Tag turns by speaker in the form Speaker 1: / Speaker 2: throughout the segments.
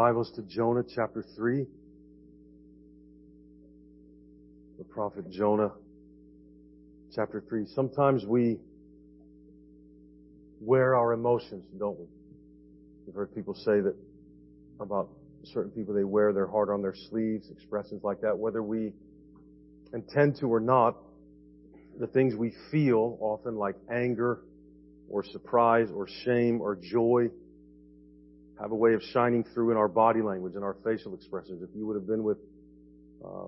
Speaker 1: Bibles to Jonah chapter 3. The prophet Jonah chapter 3. Sometimes we wear our emotions, don't we? You've heard people say that about certain people, they wear their heart on their sleeves, expressions like that. Whether we intend to or not, the things we feel, often like anger or surprise or shame or joy, have a way of shining through in our body language and our facial expressions. If you would have been with uh,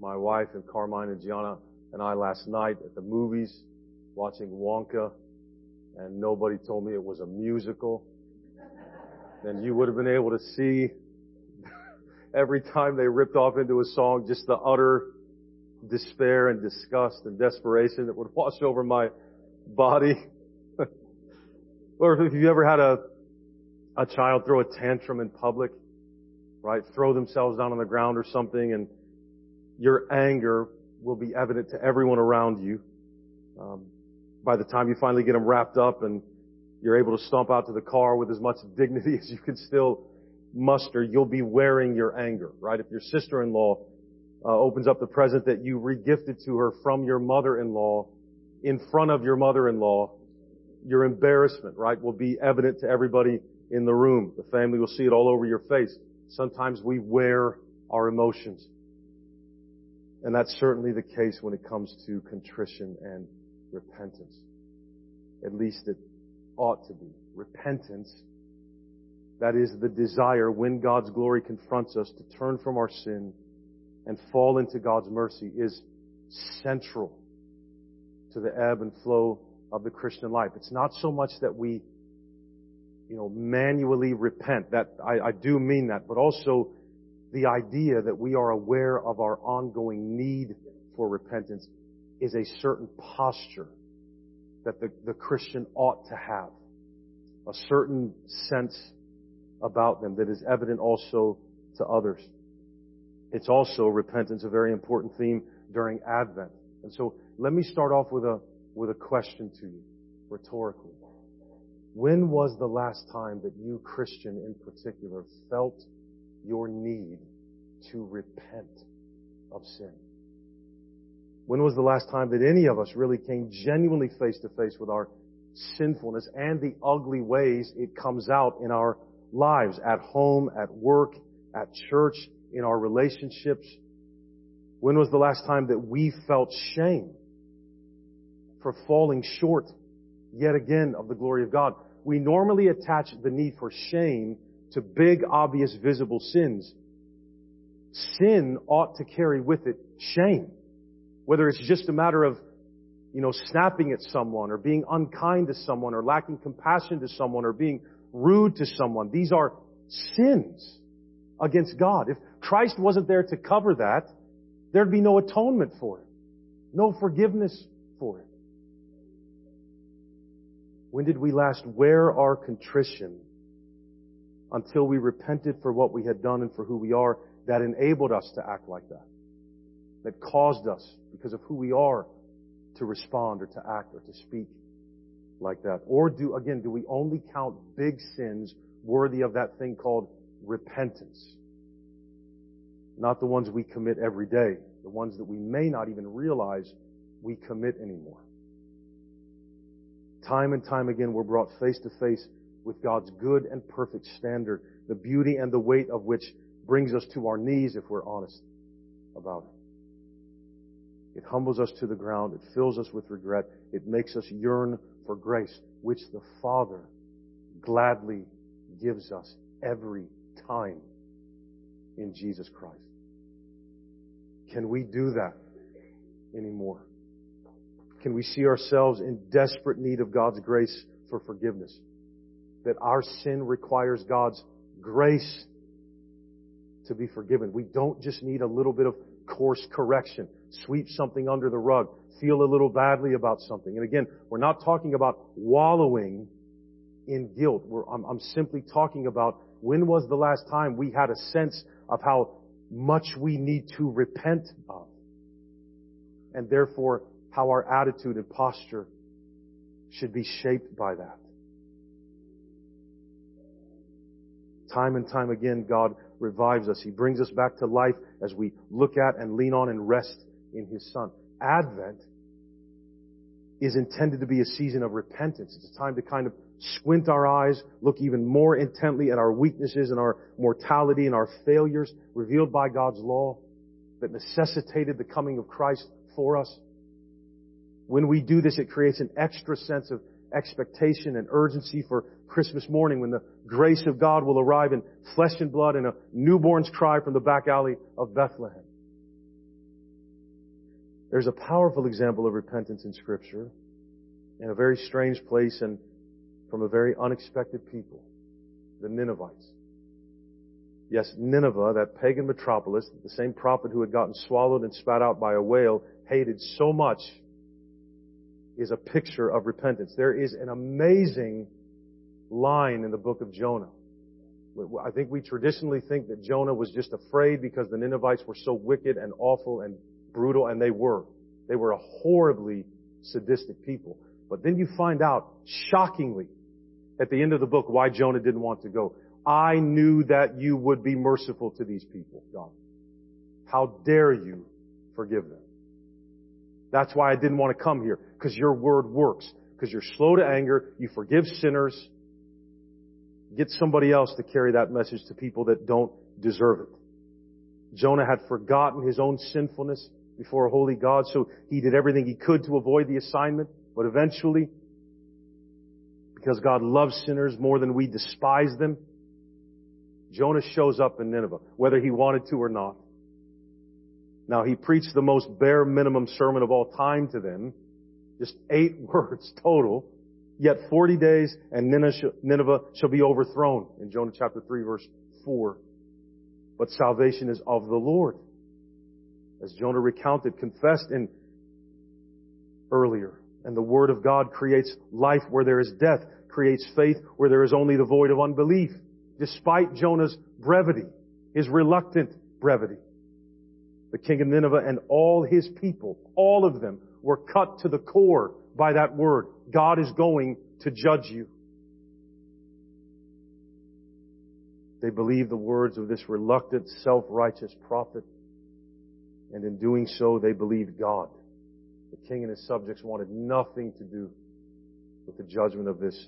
Speaker 1: my wife and Carmine and Gianna and I last night at the movies watching Wonka, and nobody told me it was a musical, then you would have been able to see every time they ripped off into a song just the utter despair and disgust and desperation that would wash over my body. or if you ever had a a child throw a tantrum in public, right? Throw themselves down on the ground or something and your anger will be evident to everyone around you. Um, by the time you finally get them wrapped up and you're able to stomp out to the car with as much dignity as you can still muster, you'll be wearing your anger, right? If your sister-in-law uh, opens up the present that you regifted to her from your mother-in-law in front of your mother-in-law, your embarrassment, right, will be evident to everybody in the room. The family will see it all over your face. Sometimes we wear our emotions. And that's certainly the case when it comes to contrition and repentance. At least it ought to be. Repentance, that is the desire when God's glory confronts us to turn from our sin and fall into God's mercy is central to the ebb and flow of the Christian life. It's not so much that we you know, manually repent. That, I, I do mean that, but also the idea that we are aware of our ongoing need for repentance is a certain posture that the, the Christian ought to have. A certain sense about them that is evident also to others. It's also repentance, a very important theme during Advent. And so let me start off with a, with a question to you, rhetorically. When was the last time that you, Christian in particular, felt your need to repent of sin? When was the last time that any of us really came genuinely face to face with our sinfulness and the ugly ways it comes out in our lives, at home, at work, at church, in our relationships? When was the last time that we felt shame for falling short yet again of the glory of God. We normally attach the need for shame to big, obvious, visible sins. Sin ought to carry with it shame. Whether it's just a matter of, you know, snapping at someone or being unkind to someone or lacking compassion to someone or being rude to someone. These are sins against God. If Christ wasn't there to cover that, there'd be no atonement for it. No forgiveness for it. When did we last wear our contrition until we repented for what we had done and for who we are that enabled us to act like that? That caused us, because of who we are, to respond or to act or to speak like that? Or do, again, do we only count big sins worthy of that thing called repentance? Not the ones we commit every day, the ones that we may not even realize we commit anymore. Time and time again, we're brought face to face with God's good and perfect standard, the beauty and the weight of which brings us to our knees if we're honest about it. It humbles us to the ground. It fills us with regret. It makes us yearn for grace, which the Father gladly gives us every time in Jesus Christ. Can we do that anymore? Can we see ourselves in desperate need of God's grace for forgiveness? That our sin requires God's grace to be forgiven. We don't just need a little bit of course correction, sweep something under the rug, feel a little badly about something. And again, we're not talking about wallowing in guilt. I'm, I'm simply talking about when was the last time we had a sense of how much we need to repent of. And therefore how our attitude and posture should be shaped by that. Time and time again, God revives us. He brings us back to life as we look at and lean on and rest in His Son. Advent is intended to be a season of repentance. It's a time to kind of squint our eyes, look even more intently at our weaknesses and our mortality and our failures revealed by God's law that necessitated the coming of Christ for us. When we do this, it creates an extra sense of expectation and urgency for Christmas morning when the grace of God will arrive in flesh and blood and a newborn's cry from the back alley of Bethlehem. There's a powerful example of repentance in scripture in a very strange place and from a very unexpected people, the Ninevites. Yes, Nineveh, that pagan metropolis, the same prophet who had gotten swallowed and spat out by a whale, hated so much is a picture of repentance. There is an amazing line in the book of Jonah. I think we traditionally think that Jonah was just afraid because the Ninevites were so wicked and awful and brutal, and they were. They were a horribly sadistic people. But then you find out, shockingly, at the end of the book, why Jonah didn't want to go. I knew that you would be merciful to these people, God. How dare you forgive them? That's why I didn't want to come here, because your word works. Because you're slow to anger, you forgive sinners. Get somebody else to carry that message to people that don't deserve it. Jonah had forgotten his own sinfulness before a holy God, so he did everything he could to avoid the assignment, but eventually, because God loves sinners more than we despise them, Jonah shows up in Nineveh, whether he wanted to or not. Now he preached the most bare minimum sermon of all time to them. Just eight words total. Yet 40 days and Nineveh shall be overthrown in Jonah chapter 3 verse 4. But salvation is of the Lord. As Jonah recounted, confessed in earlier. And the word of God creates life where there is death, creates faith where there is only the void of unbelief. Despite Jonah's brevity, his reluctant brevity the king of Nineveh and all his people, all of them were cut to the core by that word. God is going to judge you. They believed the words of this reluctant, self-righteous prophet. And in doing so, they believed God. The king and his subjects wanted nothing to do with the judgment of this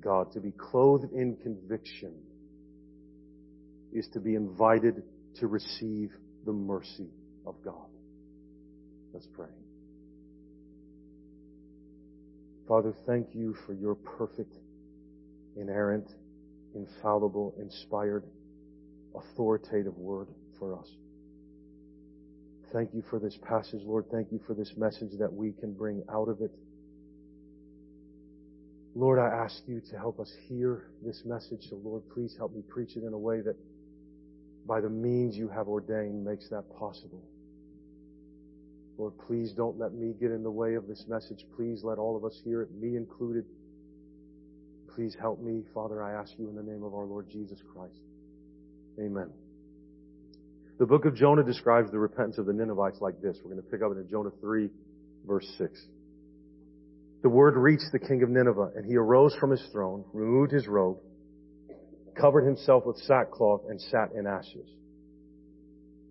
Speaker 1: God. To be clothed in conviction is to be invited to receive the mercy of God. Let's pray. Father, thank you for your perfect, inerrant, infallible, inspired, authoritative word for us. Thank you for this passage, Lord. Thank you for this message that we can bring out of it. Lord, I ask you to help us hear this message. So Lord, please help me preach it in a way that by the means you have ordained makes that possible. Lord, please don't let me get in the way of this message. Please let all of us hear it, me included. Please help me, Father, I ask you in the name of our Lord Jesus Christ. Amen. The book of Jonah describes the repentance of the Ninevites like this. We're going to pick up in Jonah 3, verse 6. The word reached the king of Nineveh, and he arose from his throne, removed his robe, covered himself with sackcloth, and sat in ashes.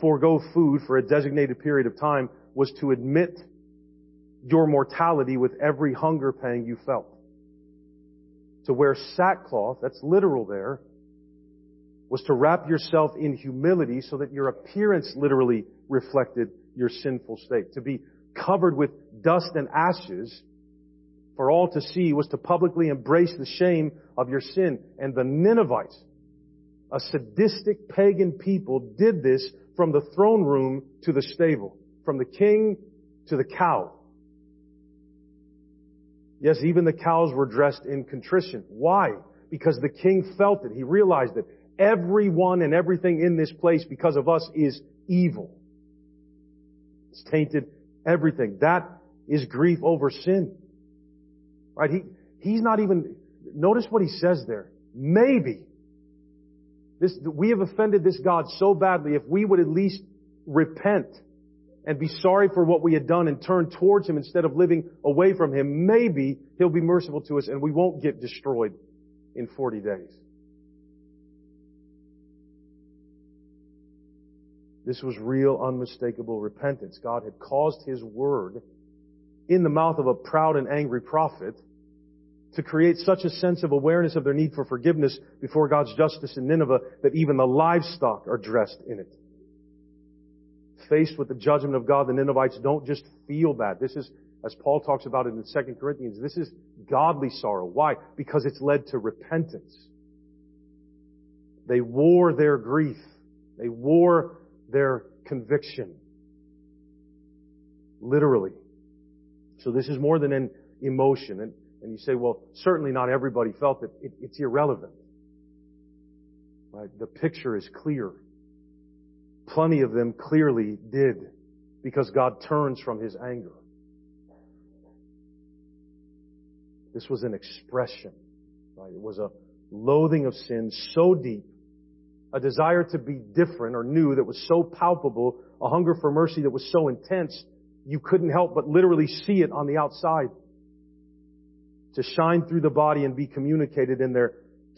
Speaker 1: forego food for a designated period of time was to admit your mortality with every hunger pang you felt. To wear sackcloth, that's literal there, was to wrap yourself in humility so that your appearance literally reflected your sinful state. To be covered with dust and ashes for all to see was to publicly embrace the shame of your sin. And the Ninevites, a sadistic pagan people, did this from the throne room to the stable, from the king to the cow. Yes, even the cows were dressed in contrition. Why? Because the king felt it. He realized it. everyone and everything in this place because of us is evil. It's tainted everything. That is grief over sin. Right? He, he's not even, notice what he says there. Maybe. This, we have offended this God so badly if we would at least repent and be sorry for what we had done and turn towards Him instead of living away from Him, maybe He'll be merciful to us and we won't get destroyed in 40 days. This was real, unmistakable repentance. God had caused His Word in the mouth of a proud and angry prophet to create such a sense of awareness of their need for forgiveness before God's justice in Nineveh that even the livestock are dressed in it faced with the judgment of God, the Ninevites don't just feel bad. This is, as Paul talks about it in the Second Corinthians, this is godly sorrow. Why? Because it's led to repentance. They wore their grief. They wore their conviction. Literally. So this is more than an emotion. And, and you say, well, certainly not everybody felt it. it it's irrelevant. Right? The picture is clear. Plenty of them clearly did because God turns from His anger. This was an expression, right? It was a loathing of sin so deep, a desire to be different or new that was so palpable, a hunger for mercy that was so intense, you couldn't help but literally see it on the outside. To shine through the body and be communicated in their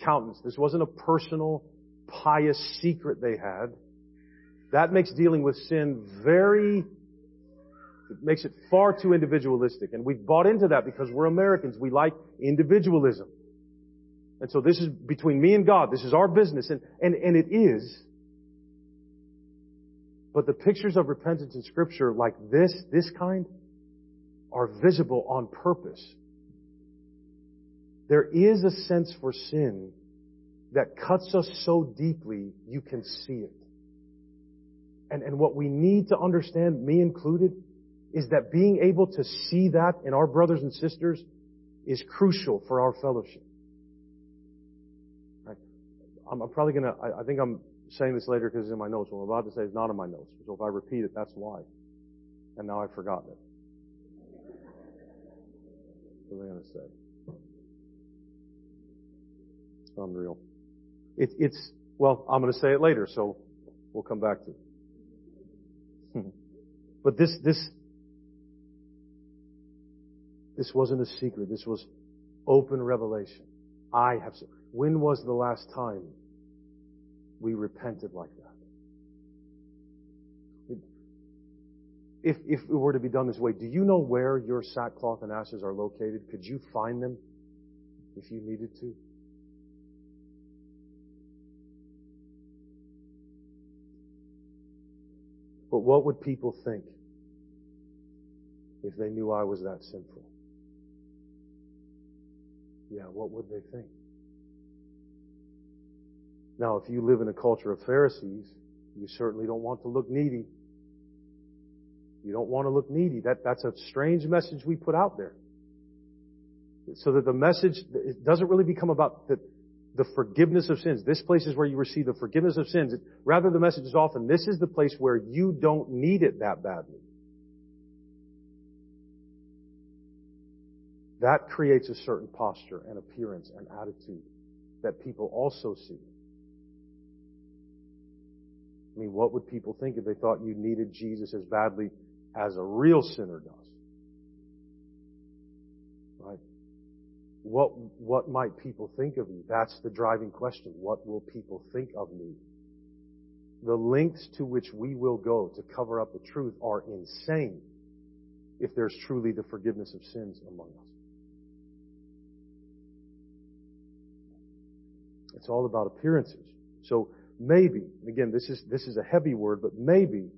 Speaker 1: countenance. This wasn't a personal, pious secret they had. That makes dealing with sin very, it makes it far too individualistic. And we've bought into that because we're Americans. We like individualism. And so this is between me and God. This is our business. And, and, and it is. But the pictures of repentance in scripture like this, this kind, are visible on purpose. There is a sense for sin that cuts us so deeply you can see it. And, and what we need to understand, me included, is that being able to see that in our brothers and sisters is crucial for our fellowship. Right? I'm, I'm, probably gonna, I, I, think I'm saying this later because it's in my notes. What I'm about to say is not in my notes. So if I repeat it, that's why. And now I've forgotten it. What was I gonna say? Unreal. It, it's, well, I'm gonna say it later, so we'll come back to it. But this, this, this wasn't a secret. This was open revelation. I have, when was the last time we repented like that? If, if it were to be done this way, do you know where your sackcloth and ashes are located? Could you find them if you needed to? But what would people think if they knew I was that sinful? Yeah, what would they think? Now, if you live in a culture of Pharisees, you certainly don't want to look needy. You don't want to look needy. That, that's a strange message we put out there. So that the message, doesn't really become about the, the forgiveness of sins. This place is where you receive the forgiveness of sins. Rather, the message is often, this is the place where you don't need it that badly. That creates a certain posture and appearance and attitude that people also see. I mean, what would people think if they thought you needed Jesus as badly as a real sinner does? What, what might people think of you? That's the driving question. What will people think of me? The lengths to which we will go to cover up the truth are insane if there's truly the forgiveness of sins among us. It's all about appearances. So maybe, again, this is, this is a heavy word, but maybe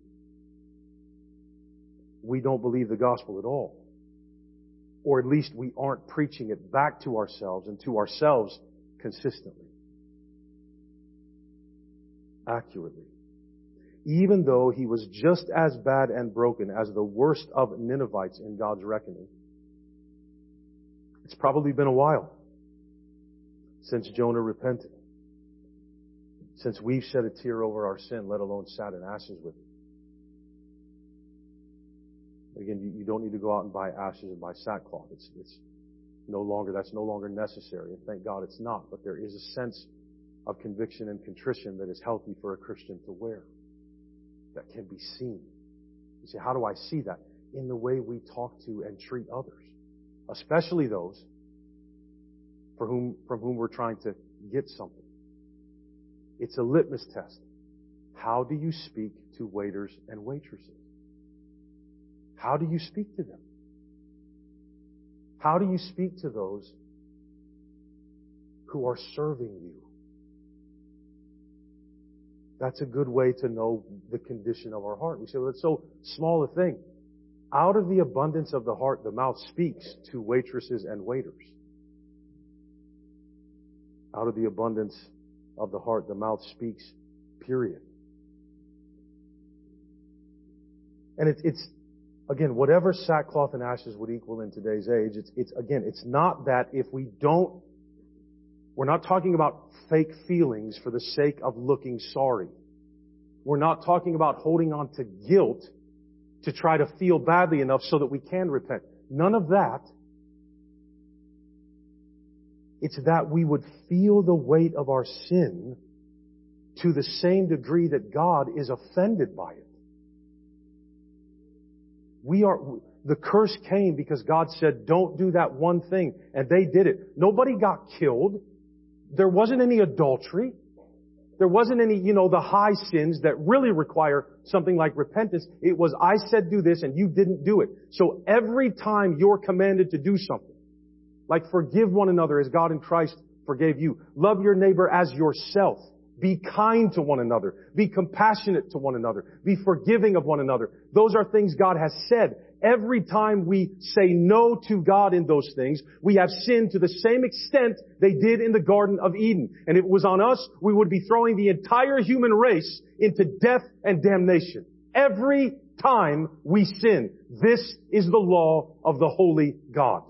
Speaker 1: we don't believe the gospel at all or at least we aren't preaching it back to ourselves and to ourselves consistently, accurately. Even though he was just as bad and broken as the worst of Ninevites in God's reckoning, it's probably been a while since Jonah repented. since we've shed a tear over our sin, let alone sat in ashes with it. Again, you, don't need to go out and buy ashes and buy sackcloth. It's, it's no longer, that's no longer necessary. And thank God it's not. But there is a sense of conviction and contrition that is healthy for a Christian to wear. That can be seen. You say, how do I see that? In the way we talk to and treat others. Especially those for whom, from whom we're trying to get something. It's a litmus test. How do you speak to waiters and waitresses? How do you speak to them? How do you speak to those who are serving you? That's a good way to know the condition of our heart. We say, well, it's so small a thing. Out of the abundance of the heart, the mouth speaks to waitresses and waiters. Out of the abundance of the heart, the mouth speaks, period. And it, it's, again, whatever sackcloth and ashes would equal in today's age, it's, it's, again, it's not that if we don't, we're not talking about fake feelings for the sake of looking sorry. We're not talking about holding on to guilt to try to feel badly enough so that we can repent. None of that. It's that we would feel the weight of our sin to the same degree that God is offended by it. We are, the curse came because God said, don't do that one thing. And they did it. Nobody got killed. There wasn't any adultery. There wasn't any, you know, the high sins that really require something like repentance. It was, I said do this and you didn't do it. So every time you're commanded to do something, like forgive one another as God in Christ forgave you, love your neighbor as yourself, be kind to one another. Be compassionate to one another. Be forgiving of one another. Those are things God has said. Every time we say no to God in those things, we have sinned to the same extent they did in the Garden of Eden. And if it was on us, we would be throwing the entire human race into death and damnation. Every time we sin. This is the law of the holy God.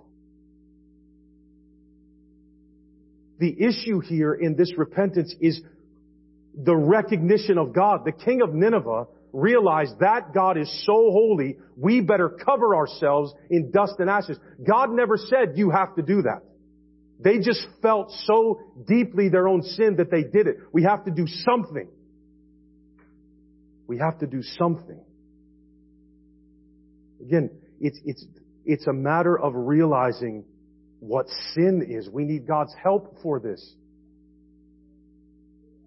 Speaker 1: The issue here in this repentance is the recognition of God. The king of Nineveh realized that God is so holy, we better cover ourselves in dust and ashes. God never said you have to do that. They just felt so deeply their own sin that they did it. We have to do something. We have to do something. Again, it's, it's, it's a matter of realizing what sin is. We need God's help for this.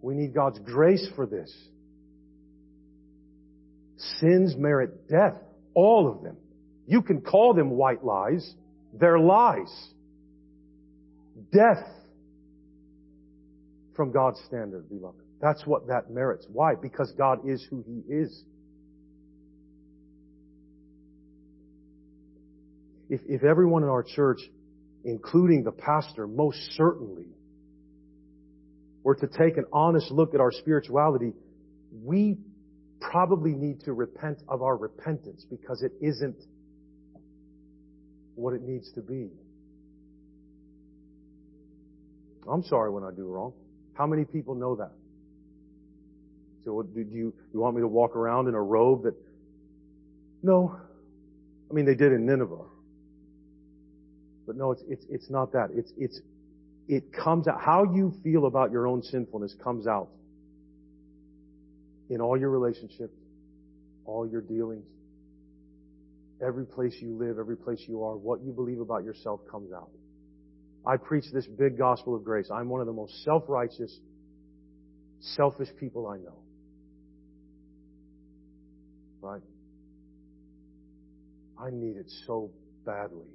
Speaker 1: We need God's grace for this. Sins merit death. All of them. You can call them white lies. They're lies. Death from God's standard, beloved. That's what that merits. Why? Because God is who He is. If, if everyone in our church, including the pastor, most certainly were to take an honest look at our spirituality, we probably need to repent of our repentance because it isn't what it needs to be. I'm sorry when I do wrong. How many people know that? So do you, you want me to walk around in a robe that, no. I mean, they did in Nineveh. But no, it's, it's, it's not that. It's, it's it comes out, how you feel about your own sinfulness comes out in all your relationships, all your dealings, every place you live, every place you are, what you believe about yourself comes out. I preach this big gospel of grace. I'm one of the most self-righteous, selfish people I know. Right? I need it so badly.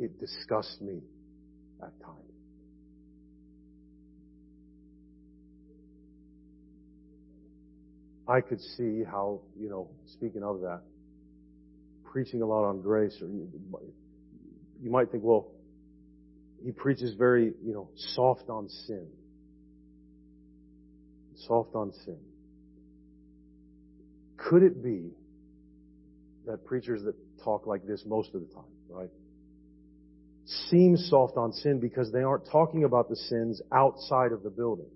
Speaker 1: It disgusts me at times. I could see how, you know, speaking of that, preaching a lot on grace, or you, you might think, well, he preaches very, you know, soft on sin. Soft on sin. Could it be that preachers that talk like this most of the time, right, seem soft on sin because they aren't talking about the sins outside of the building?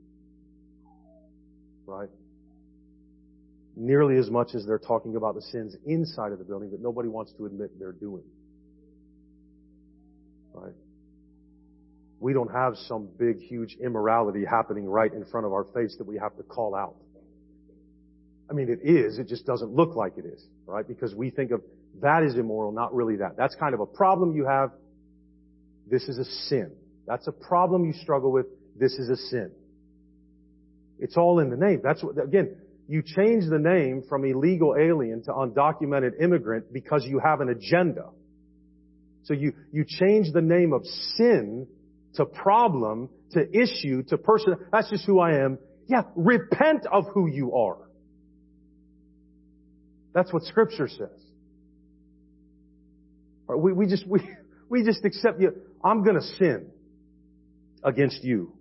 Speaker 1: right? Nearly as much as they're talking about the sins inside of the building that nobody wants to admit they're doing. Right? We don't have some big, huge immorality happening right in front of our face that we have to call out. I mean, it is, it just doesn't look like it is, right? Because we think of that is immoral, not really that. That's kind of a problem you have. This is a sin. That's a problem you struggle with. This is a sin. It's all in the name. That's what, again, you change the name from illegal alien to undocumented immigrant because you have an agenda. So you, you change the name of sin to problem, to issue, to person. That's just who I am. Yeah, repent of who you are. That's what scripture says. We, we just, we, we just accept you. I'm gonna sin against you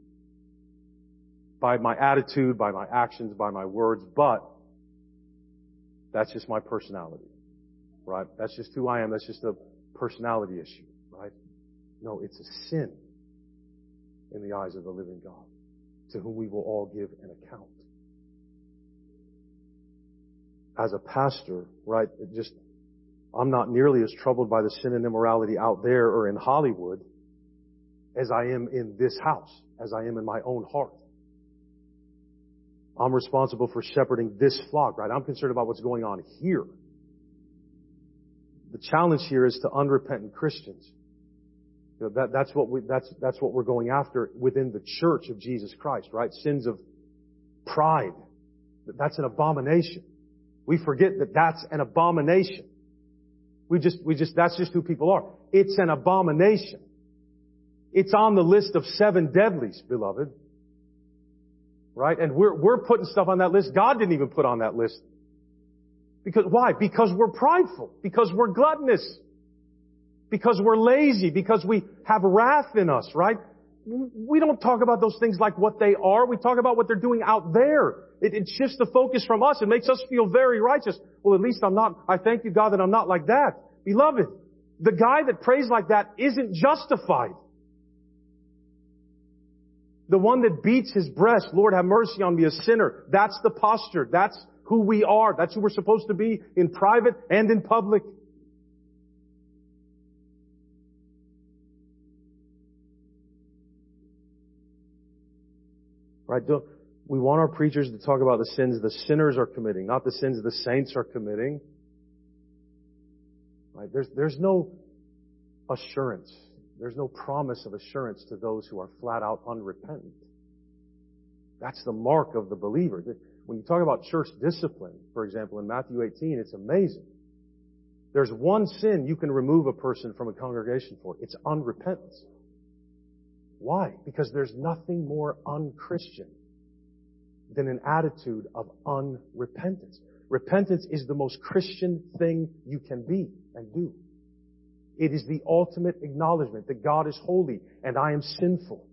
Speaker 1: by my attitude, by my actions, by my words, but that's just my personality, right? That's just who I am. That's just a personality issue, right? No, it's a sin in the eyes of the living God to whom we will all give an account. As a pastor, right, just, I'm not nearly as troubled by the sin and immorality out there or in Hollywood as I am in this house, as I am in my own heart. I'm responsible for shepherding this flock, right? I'm concerned about what's going on here. The challenge here is to unrepentant Christians. You know, that, that's what we, that's, that's what we're going after within the church of Jesus Christ, right? Sins of pride. That's an abomination. We forget that that's an abomination. We just, we just, that's just who people are. It's an abomination. It's on the list of seven deadlies, beloved. Right? And we're, we're putting stuff on that list God didn't even put on that list. Because, why? Because we're prideful. Because we're gluttonous. Because we're lazy. Because we have wrath in us, right? We don't talk about those things like what they are. We talk about what they're doing out there. It, it shifts the focus from us. It makes us feel very righteous. Well, at least I'm not, I thank you God that I'm not like that. Beloved, the guy that prays like that isn't justified. The one that beats his breast, Lord have mercy on me, a sinner. That's the posture. That's who we are. That's who we're supposed to be in private and in public. Right? We want our preachers to talk about the sins the sinners are committing, not the sins the saints are committing. Right? There's, there's no assurance there's no promise of assurance to those who are flat out unrepentant. That's the mark of the believer. When you talk about church discipline, for example, in Matthew 18, it's amazing. There's one sin you can remove a person from a congregation for. It's unrepentance. Why? Because there's nothing more unchristian than an attitude of unrepentance. Repentance is the most Christian thing you can be and do. It is the ultimate acknowledgement that God is holy and I am sinful.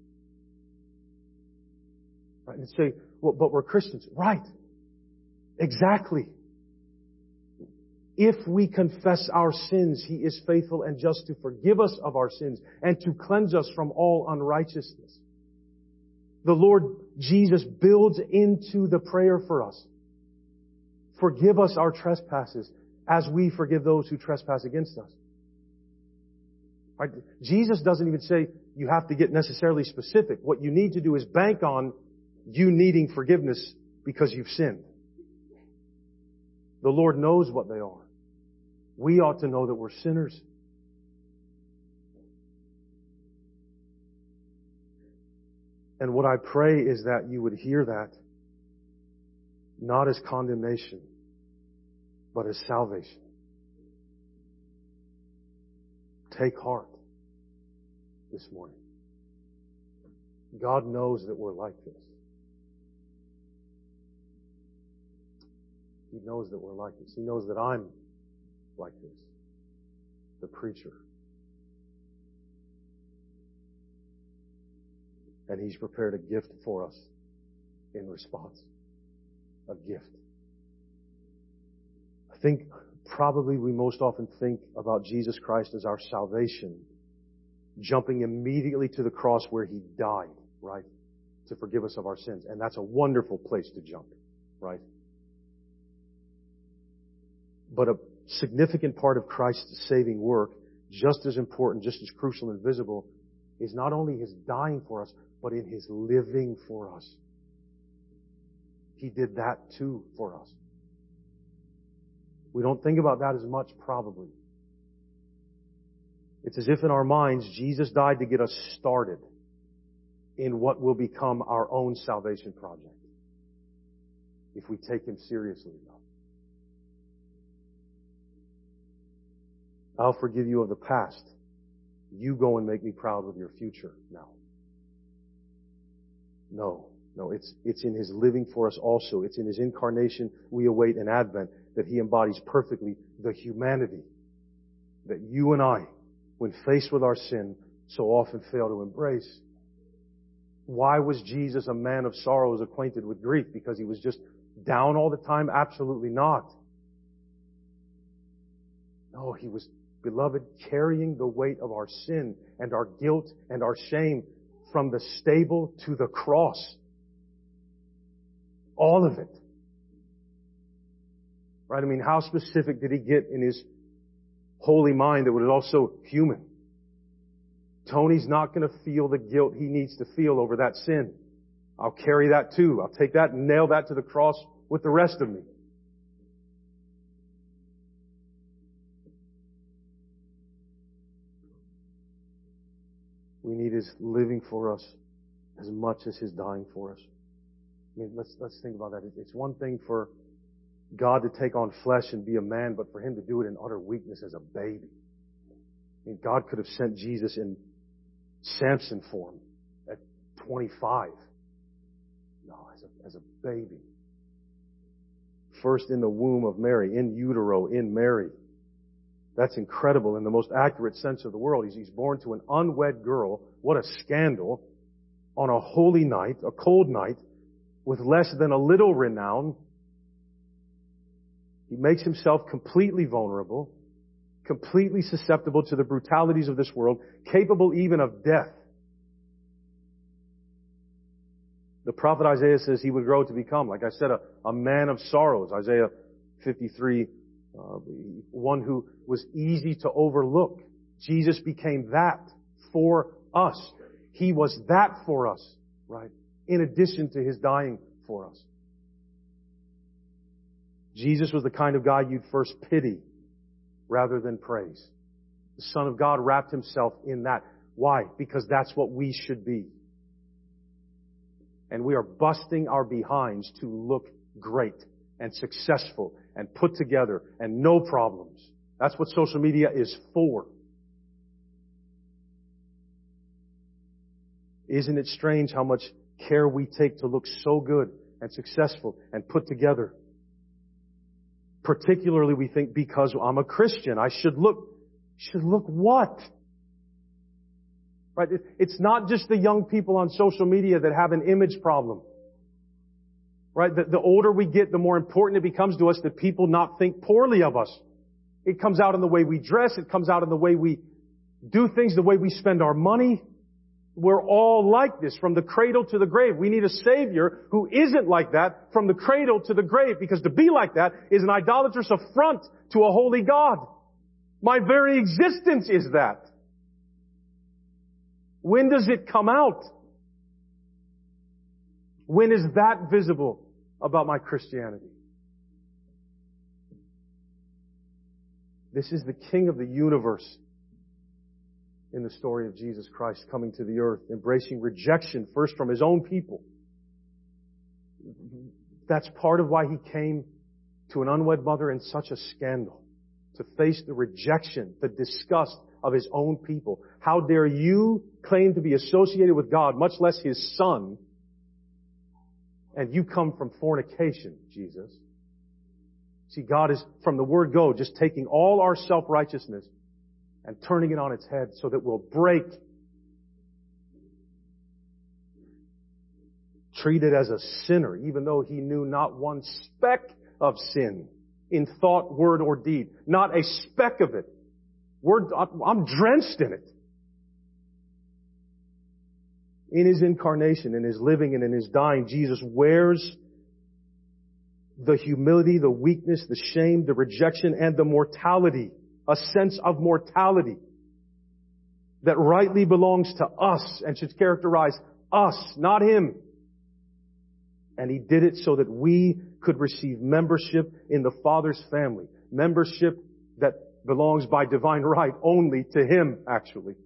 Speaker 1: Right? And say, well, but we're Christians. Right. Exactly. If we confess our sins, He is faithful and just to forgive us of our sins and to cleanse us from all unrighteousness. The Lord Jesus builds into the prayer for us. Forgive us our trespasses as we forgive those who trespass against us. Right? Jesus doesn't even say you have to get necessarily specific. What you need to do is bank on you needing forgiveness because you've sinned. The Lord knows what they are. We ought to know that we're sinners. And what I pray is that you would hear that not as condemnation, but as salvation. Take heart this morning. God knows that we're like this. He knows that we're like this. He knows that I'm like this. The preacher. And He's prepared a gift for us in response. A gift. I think probably we most often think about Jesus Christ as our salvation, jumping immediately to the cross where He died, right? To forgive us of our sins. And that's a wonderful place to jump. right? But a significant part of Christ's saving work, just as important, just as crucial and visible, is not only His dying for us, but in His living for us. He did that too for us. We don't think about that as much, probably. It's as if in our minds, Jesus died to get us started in what will become our own salvation project. If we take Him seriously enough. I'll forgive you of the past. You go and make me proud with your future now. No, no, it's, it's in His living for us also. It's in His incarnation we await an advent that He embodies perfectly the humanity that you and I, when faced with our sin, so often fail to embrace. Why was Jesus a man of sorrows acquainted with grief? Because he was just down all the time? Absolutely not. No, he was, beloved, carrying the weight of our sin and our guilt and our shame from the stable to the cross. All of it. Right? I mean, how specific did he get in his holy mind that was also human? Tony's not going to feel the guilt he needs to feel over that sin. I'll carry that too. I'll take that and nail that to the cross with the rest of me. We need His living for us as much as His dying for us. I mean, let's, let's think about that. It's one thing for God to take on flesh and be a man, but for Him to do it in utter weakness as a baby. I mean, God could have sent Jesus in Samson form at 25. No, as a, as a baby. First in the womb of Mary, in utero, in Mary. That's incredible in the most accurate sense of the world. He's, he's born to an unwed girl. What a scandal. On a holy night, a cold night, with less than a little renown. He makes himself completely vulnerable, completely susceptible to the brutalities of this world, capable even of death. The prophet Isaiah says he would grow to become, like I said, a, a man of sorrows. Isaiah 53 uh, one who was easy to overlook. Jesus became that for us. He was that for us, right? In addition to his dying for us. Jesus was the kind of guy you'd first pity rather than praise. The Son of God wrapped himself in that. Why? Because that's what we should be. And we are busting our behinds to look great and successful and put together and no problems. That's what social media is for. Isn't it strange how much care we take to look so good and successful and put together? Particularly we think because I'm a Christian, I should look, should look what? Right? It's not just the young people on social media that have an image problem. Right? The, the older we get, the more important it becomes to us that people not think poorly of us. It comes out in the way we dress. It comes out in the way we do things, the way we spend our money. We're all like this from the cradle to the grave. We need a Savior who isn't like that from the cradle to the grave because to be like that is an idolatrous affront to a holy God. My very existence is that. When does it come out? When is that visible about my Christianity? This is the King of the universe in the story of Jesus Christ coming to the earth, embracing rejection first from his own people. That's part of why he came to an unwed mother in such a scandal. To face the rejection, the disgust of his own people. How dare you claim to be associated with God, much less his son, and you come from fornication, Jesus. See, God is, from the word go, just taking all our self-righteousness and turning it on its head so that we'll break, treat it as a sinner, even though he knew not one speck of sin in thought, word, or deed. Not a speck of it. Word, I'm drenched in it in His incarnation, in His living, and in His dying, Jesus wears the humility, the weakness, the shame, the rejection, and the mortality. A sense of mortality that rightly belongs to us and should characterize us, not Him. And He did it so that we could receive membership in the Father's family. Membership that belongs by divine right only to Him, actually.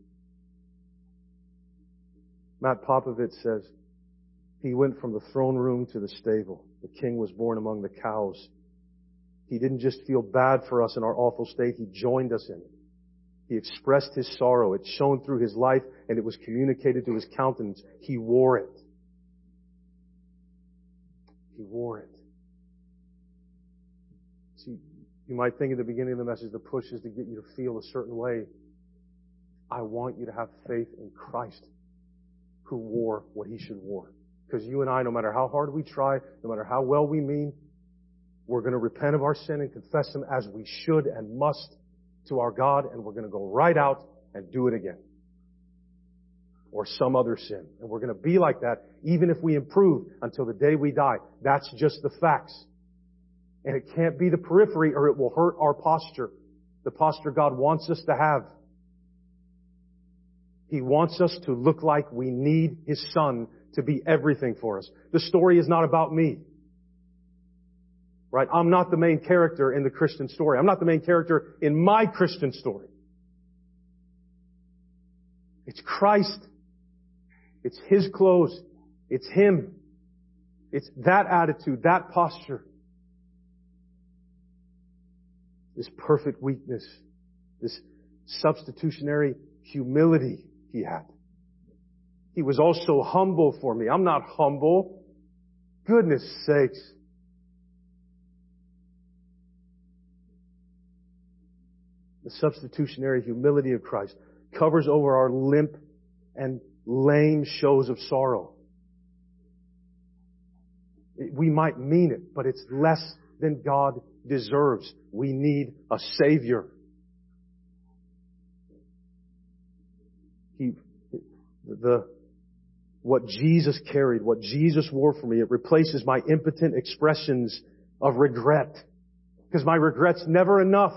Speaker 1: Matt Popovich says, he went from the throne room to the stable. The king was born among the cows. He didn't just feel bad for us in our awful state, he joined us in it. He expressed his sorrow. It shone through his life and it was communicated to his countenance. He wore it. He wore it. See, you might think at the beginning of the message the push is to get you to feel a certain way. I want you to have faith in Christ who wore what he should wore. Because you and I, no matter how hard we try, no matter how well we mean, we're going to repent of our sin and confess them as we should and must to our God, and we're going to go right out and do it again. Or some other sin. And we're going to be like that even if we improve until the day we die. That's just the facts. And it can't be the periphery or it will hurt our posture. The posture God wants us to have. He wants us to look like we need His Son to be everything for us. The story is not about me. Right? I'm not the main character in the Christian story. I'm not the main character in my Christian story. It's Christ. It's His clothes. It's Him. It's that attitude, that posture. This perfect weakness. This substitutionary humility He had. He was also humble for me. I'm not humble. Goodness sakes. The substitutionary humility of Christ covers over our limp and lame shows of sorrow. We might mean it, but it's less than God deserves. We need a Savior. He, the, what Jesus carried, what Jesus wore for me. It replaces my impotent expressions of regret. Because my regret's never enough.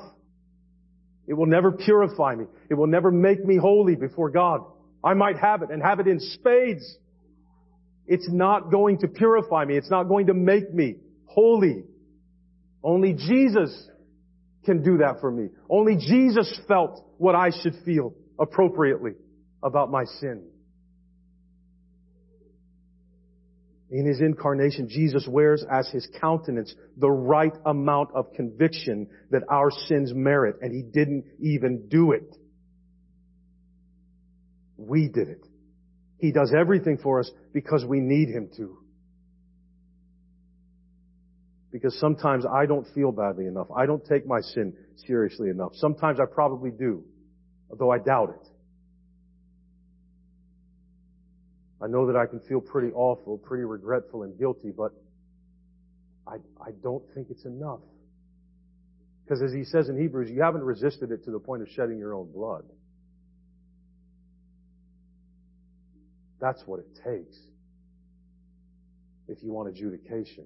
Speaker 1: It will never purify me. It will never make me holy before God. I might have it and have it in spades. It's not going to purify me. It's not going to make me holy. Only Jesus can do that for me. Only Jesus felt what I should feel appropriately about my sin. In His incarnation, Jesus wears as His countenance the right amount of conviction that our sins merit, and He didn't even do it. We did it. He does everything for us because we need Him to. Because sometimes I don't feel badly enough. I don't take my sin seriously enough. Sometimes I probably do, although I doubt it. I know that I can feel pretty awful, pretty regretful and guilty, but I, I don't think it's enough. Because as he says in Hebrews, you haven't resisted it to the point of shedding your own blood. That's what it takes if you want adjudication.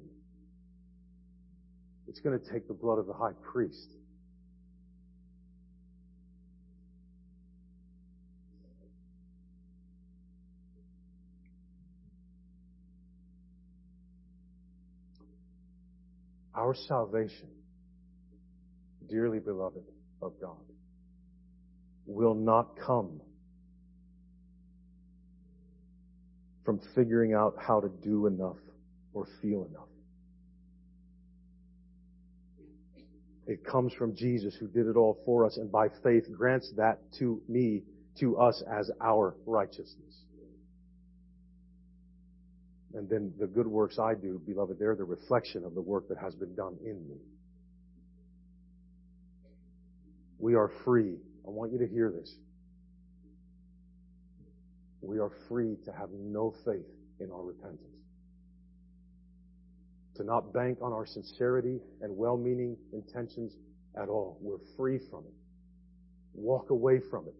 Speaker 1: It's going to take the blood of the high priest. Our salvation, dearly beloved of God, will not come from figuring out how to do enough or feel enough. It comes from Jesus who did it all for us and by faith grants that to me, to us as our righteousness. And then the good works I do, beloved, they're the reflection of the work that has been done in me. We are free. I want you to hear this. We are free to have no faith in our repentance. To not bank on our sincerity and well-meaning intentions at all. We're free from it. Walk away from it.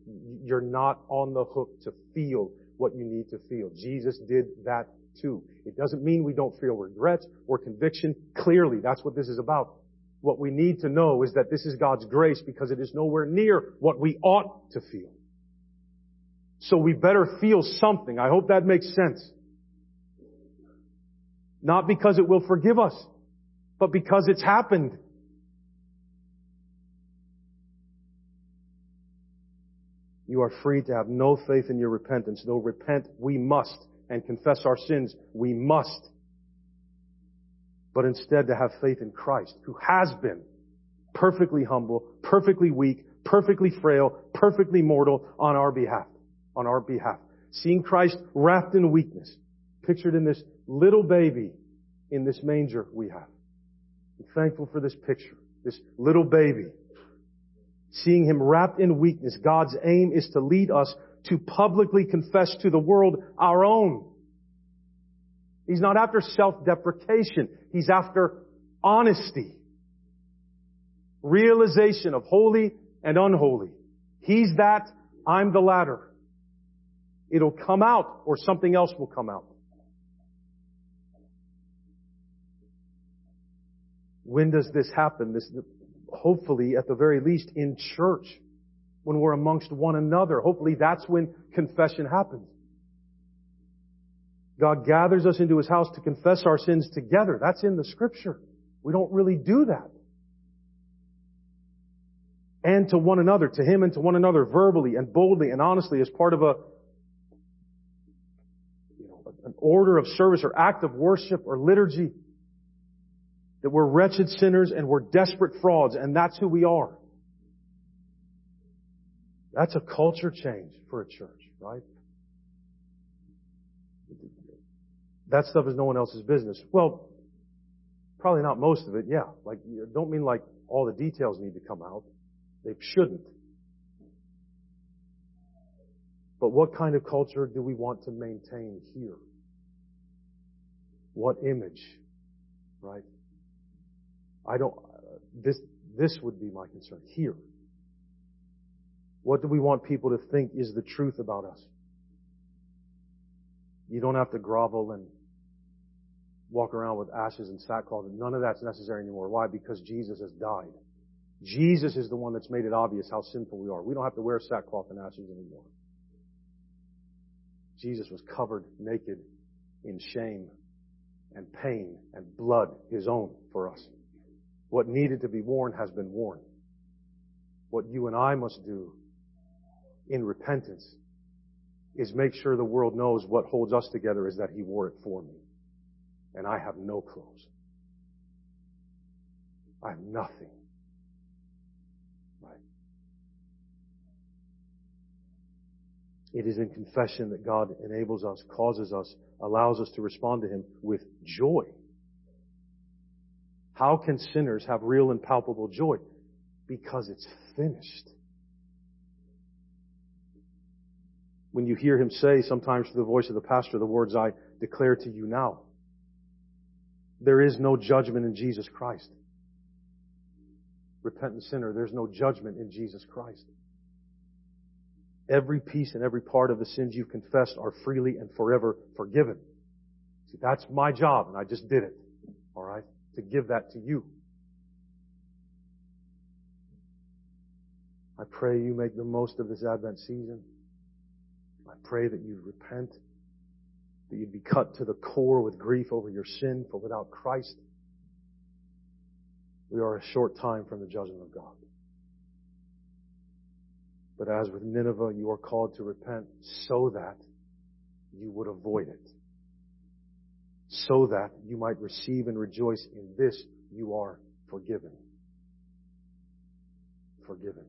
Speaker 1: You're not on the hook to feel what you need to feel. Jesus did that too. It doesn't mean we don't feel regrets or conviction. Clearly, that's what this is about. What we need to know is that this is God's grace because it is nowhere near what we ought to feel. So we better feel something. I hope that makes sense. Not because it will forgive us, but because it's happened. You are free to have no faith in your repentance. Though repent, we must, and confess our sins, we must. But instead to have faith in Christ, who has been perfectly humble, perfectly weak, perfectly frail, perfectly mortal on our behalf. On our behalf. Seeing Christ wrapped in weakness, pictured in this little baby in this manger we have. I'm thankful for this picture. This little baby seeing him wrapped in weakness, God's aim is to lead us to publicly confess to the world our own. He's not after self-deprecation. He's after honesty. Realization of holy and unholy. He's that, I'm the latter. It'll come out or something else will come out. When does this happen? This, hopefully at the very least in church when we're amongst one another. Hopefully that's when confession happens. God gathers us into His house to confess our sins together. That's in the scripture. We don't really do that. And to one another, to Him and to one another verbally and boldly and honestly as part of a, you know, an order of service or act of worship or liturgy that we're wretched sinners and we're desperate frauds, and that's who we are. That's a culture change for a church, right? That stuff is no one else's business. Well, probably not most of it, yeah. Like, don't mean like all the details need to come out. They shouldn't. But what kind of culture do we want to maintain here? What image? Right? I don't, this, this would be my concern here. What do we want people to think is the truth about us? You don't have to grovel and walk around with ashes and sackcloth. None of that's necessary anymore. Why? Because Jesus has died. Jesus is the one that's made it obvious how sinful we are. We don't have to wear sackcloth and ashes anymore. Jesus was covered naked in shame and pain and blood, his own, for us. What needed to be worn has been worn. What you and I must do in repentance is make sure the world knows what holds us together is that He wore it for me. And I have no clothes. I have nothing. Right? It is in confession that God enables us, causes us, allows us to respond to Him with joy. How can sinners have real and palpable joy? Because it's finished. When you hear him say, sometimes through the voice of the pastor, the words, I declare to you now. There is no judgment in Jesus Christ. Repentant sinner, there's no judgment in Jesus Christ. Every piece and every part of the sins you've confessed are freely and forever forgiven. See, that's my job, and I just did it. Alright? to give that to you. I pray you make the most of this Advent season. I pray that you repent, that you'd be cut to the core with grief over your sin, for without Christ, we are a short time from the judgment of God. But as with Nineveh, you are called to repent so that you would avoid it so that you might receive and rejoice in this you are forgiven. Forgiven.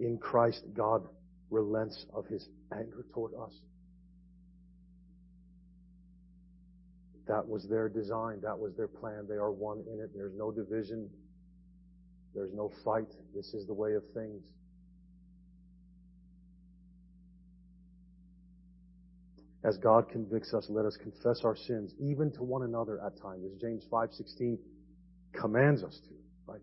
Speaker 1: In Christ, God relents of his anger toward us. That was their design. That was their plan. They are one in it. There's no division. There's no fight. This is the way of things. as God convicts us, let us confess our sins, even to one another at times, as James 5.16 commands us to. Right?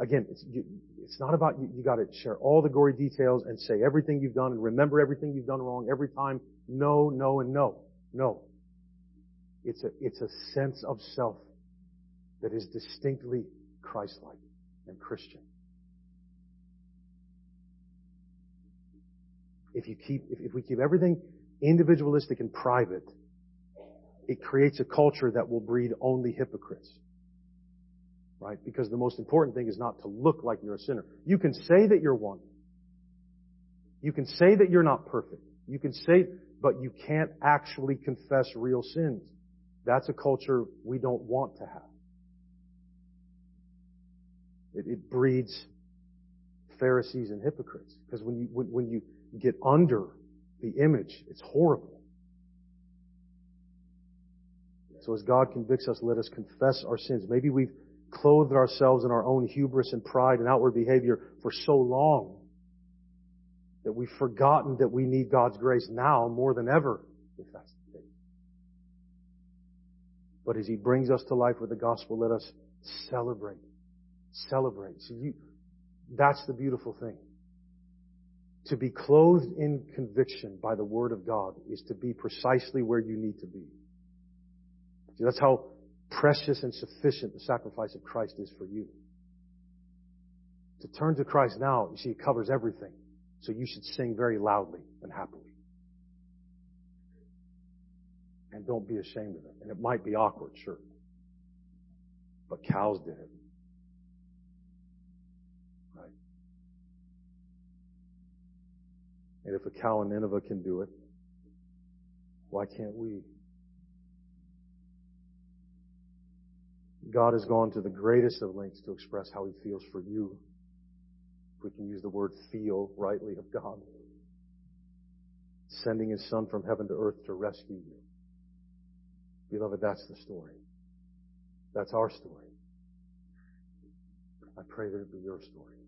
Speaker 1: Again, it's, you, it's not about you, you gotta share all the gory details and say everything you've done and remember everything you've done wrong every time. No, no, and no. No. It's a, it's a sense of self that is distinctly Christ-like and Christian. If you keep, if, if we keep everything individualistic and private, it creates a culture that will breed only hypocrites. Right? Because the most important thing is not to look like you're a sinner. You can say that you're one. You can say that you're not perfect. You can say, but you can't actually confess real sins. That's a culture we don't want to have. It, it breeds Pharisees and hypocrites. Because when you, when, when you get under the image, it's horrible. So as God convicts us, let us confess our sins. Maybe we've clothed ourselves in our own hubris and pride and outward behavior for so long that we've forgotten that we need God's grace now more than ever, if that's the case. But as He brings us to life with the gospel, let us celebrate. Celebrate. You, that's the beautiful thing. To be clothed in conviction by the Word of God is to be precisely where you need to be. See, that's how precious and sufficient the sacrifice of Christ is for you. To turn to Christ now, you see, it covers everything. So you should sing very loudly and happily. And don't be ashamed of it. And it might be awkward, sure. But cows did it. Right? And if a cow in Nineveh can do it, why can't we? God has gone to the greatest of lengths to express how he feels for you. If we can use the word feel rightly of God. Sending his son from heaven to earth to rescue you. Beloved, that's the story. That's our story. I pray that it be your story.